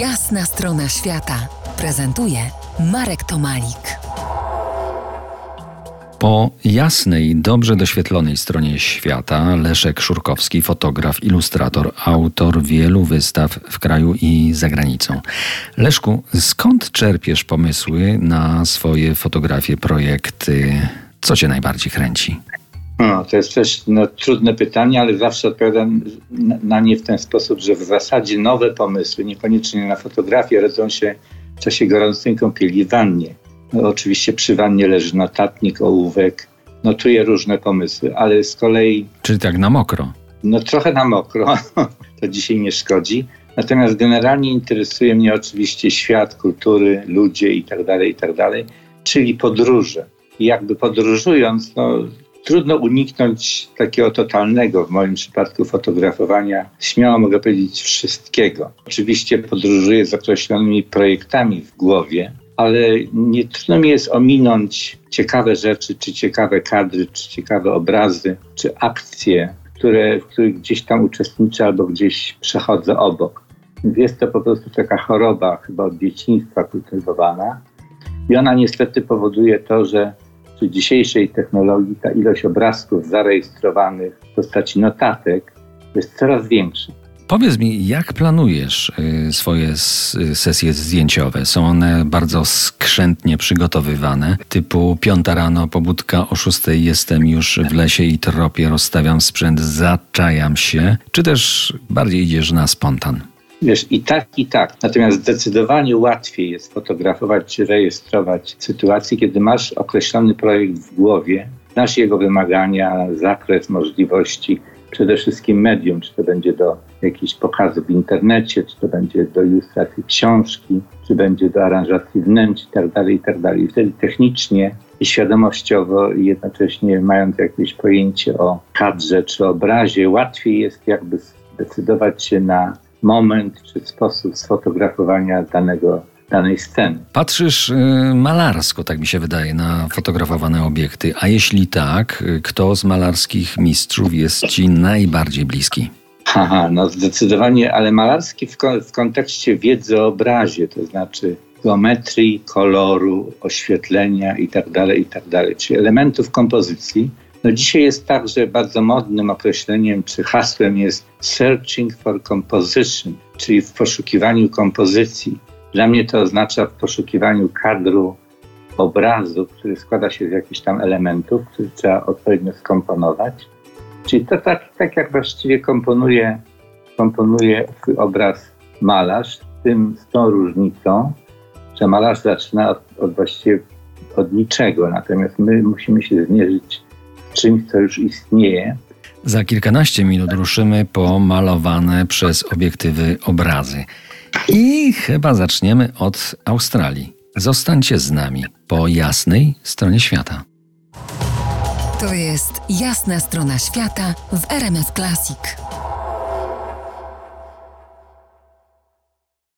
Jasna strona świata prezentuje Marek Tomalik. Po jasnej, dobrze doświetlonej stronie świata Leszek Szurkowski, fotograf, ilustrator, autor wielu wystaw w kraju i za granicą. Leszku, skąd czerpiesz pomysły na swoje fotografie, projekty? Co cię najbardziej kręci? No, to jest też no, trudne pytanie, ale zawsze odpowiadam na, nie w ten sposób, że w zasadzie nowe pomysły, niekoniecznie na fotografię, rodzą się w czasie gorącej kąpieli w wannie. No, oczywiście przy wannie leży notatnik, ołówek, notuję różne pomysły, ale z kolei... Czyli tak na mokro? No trochę na mokro, to dzisiaj nie szkodzi. Natomiast generalnie interesuje mnie oczywiście świat, kultury, ludzie itd., tak itd., tak czyli podróże. I jakby podróżując, no, trudno uniknąć takiego totalnego, w moim przypadku, fotografowania, śmiało mogę powiedzieć, wszystkiego. Oczywiście podróżuję z określonymi projektami w głowie, ale nie trudno mi jest ominąć ciekawe rzeczy, czy ciekawe kadry, czy ciekawe obrazy, czy akcje, które, w których gdzieś tam uczestniczę albo gdzieś przechodzę obok. Jest to po prostu taka choroba, chyba od dzieciństwa kultywowana. I ona niestety powoduje to, że przy dzisiejszej technologii ta ilość obrazków zarejestrowanych w postaci notatek jest coraz większa. Powiedz mi, jak planujesz y, swoje sesje zdjęciowe? Są one bardzo skrzętnie przygotowywane, typu piąta rano, pobudka o szóstej jestem już w lesie i tropie, rozstawiam sprzęt, zaczajam się, czy też bardziej idziesz na spontan? Wiesz, i tak, i tak. Natomiast zdecydowanie łatwiej jest fotografować czy rejestrować sytuację, kiedy masz określony projekt w głowie, znasz jego wymagania, zakres możliwości, przede wszystkim medium, czy to będzie do jakichś pokazów w internecie, czy to będzie do ilustracji książki, czy będzie do aranżacji wnętrz itd., tak itd. Tak I wtedy technicznie i świadomościowo i jednocześnie mając jakieś pojęcie o kadrze czy obrazie, łatwiej jest jakby zdecydować się na moment czy sposób sfotografowania danego danej sceny. Patrzysz y, malarsko, tak mi się wydaje, na fotografowane obiekty. A jeśli tak, y, kto z malarskich mistrzów jest ci najbardziej bliski? Haha, no zdecydowanie, ale malarski w, w kontekście wiedzy o obrazie, to znaczy geometrii, koloru, oświetlenia itd., tak itd., tak czyli elementów kompozycji. No dzisiaj jest tak, że bardzo modnym określeniem czy hasłem jest searching for composition, czyli w poszukiwaniu kompozycji. Dla mnie to oznacza w poszukiwaniu kadru obrazu, który składa się z jakichś tam elementów, które trzeba odpowiednio skomponować. Czyli to tak, tak jak właściwie komponuje, komponuje obraz malarz, tym z tą różnicą, że malarz zaczyna od, od właściwie od niczego, natomiast my musimy się zmierzyć czymś, co już istnieje. Za kilkanaście minut ruszymy po malowane przez obiektywy obrazy. I chyba zaczniemy od Australii. Zostańcie z nami po jasnej stronie świata. To jest jasna strona świata w RMS Classic.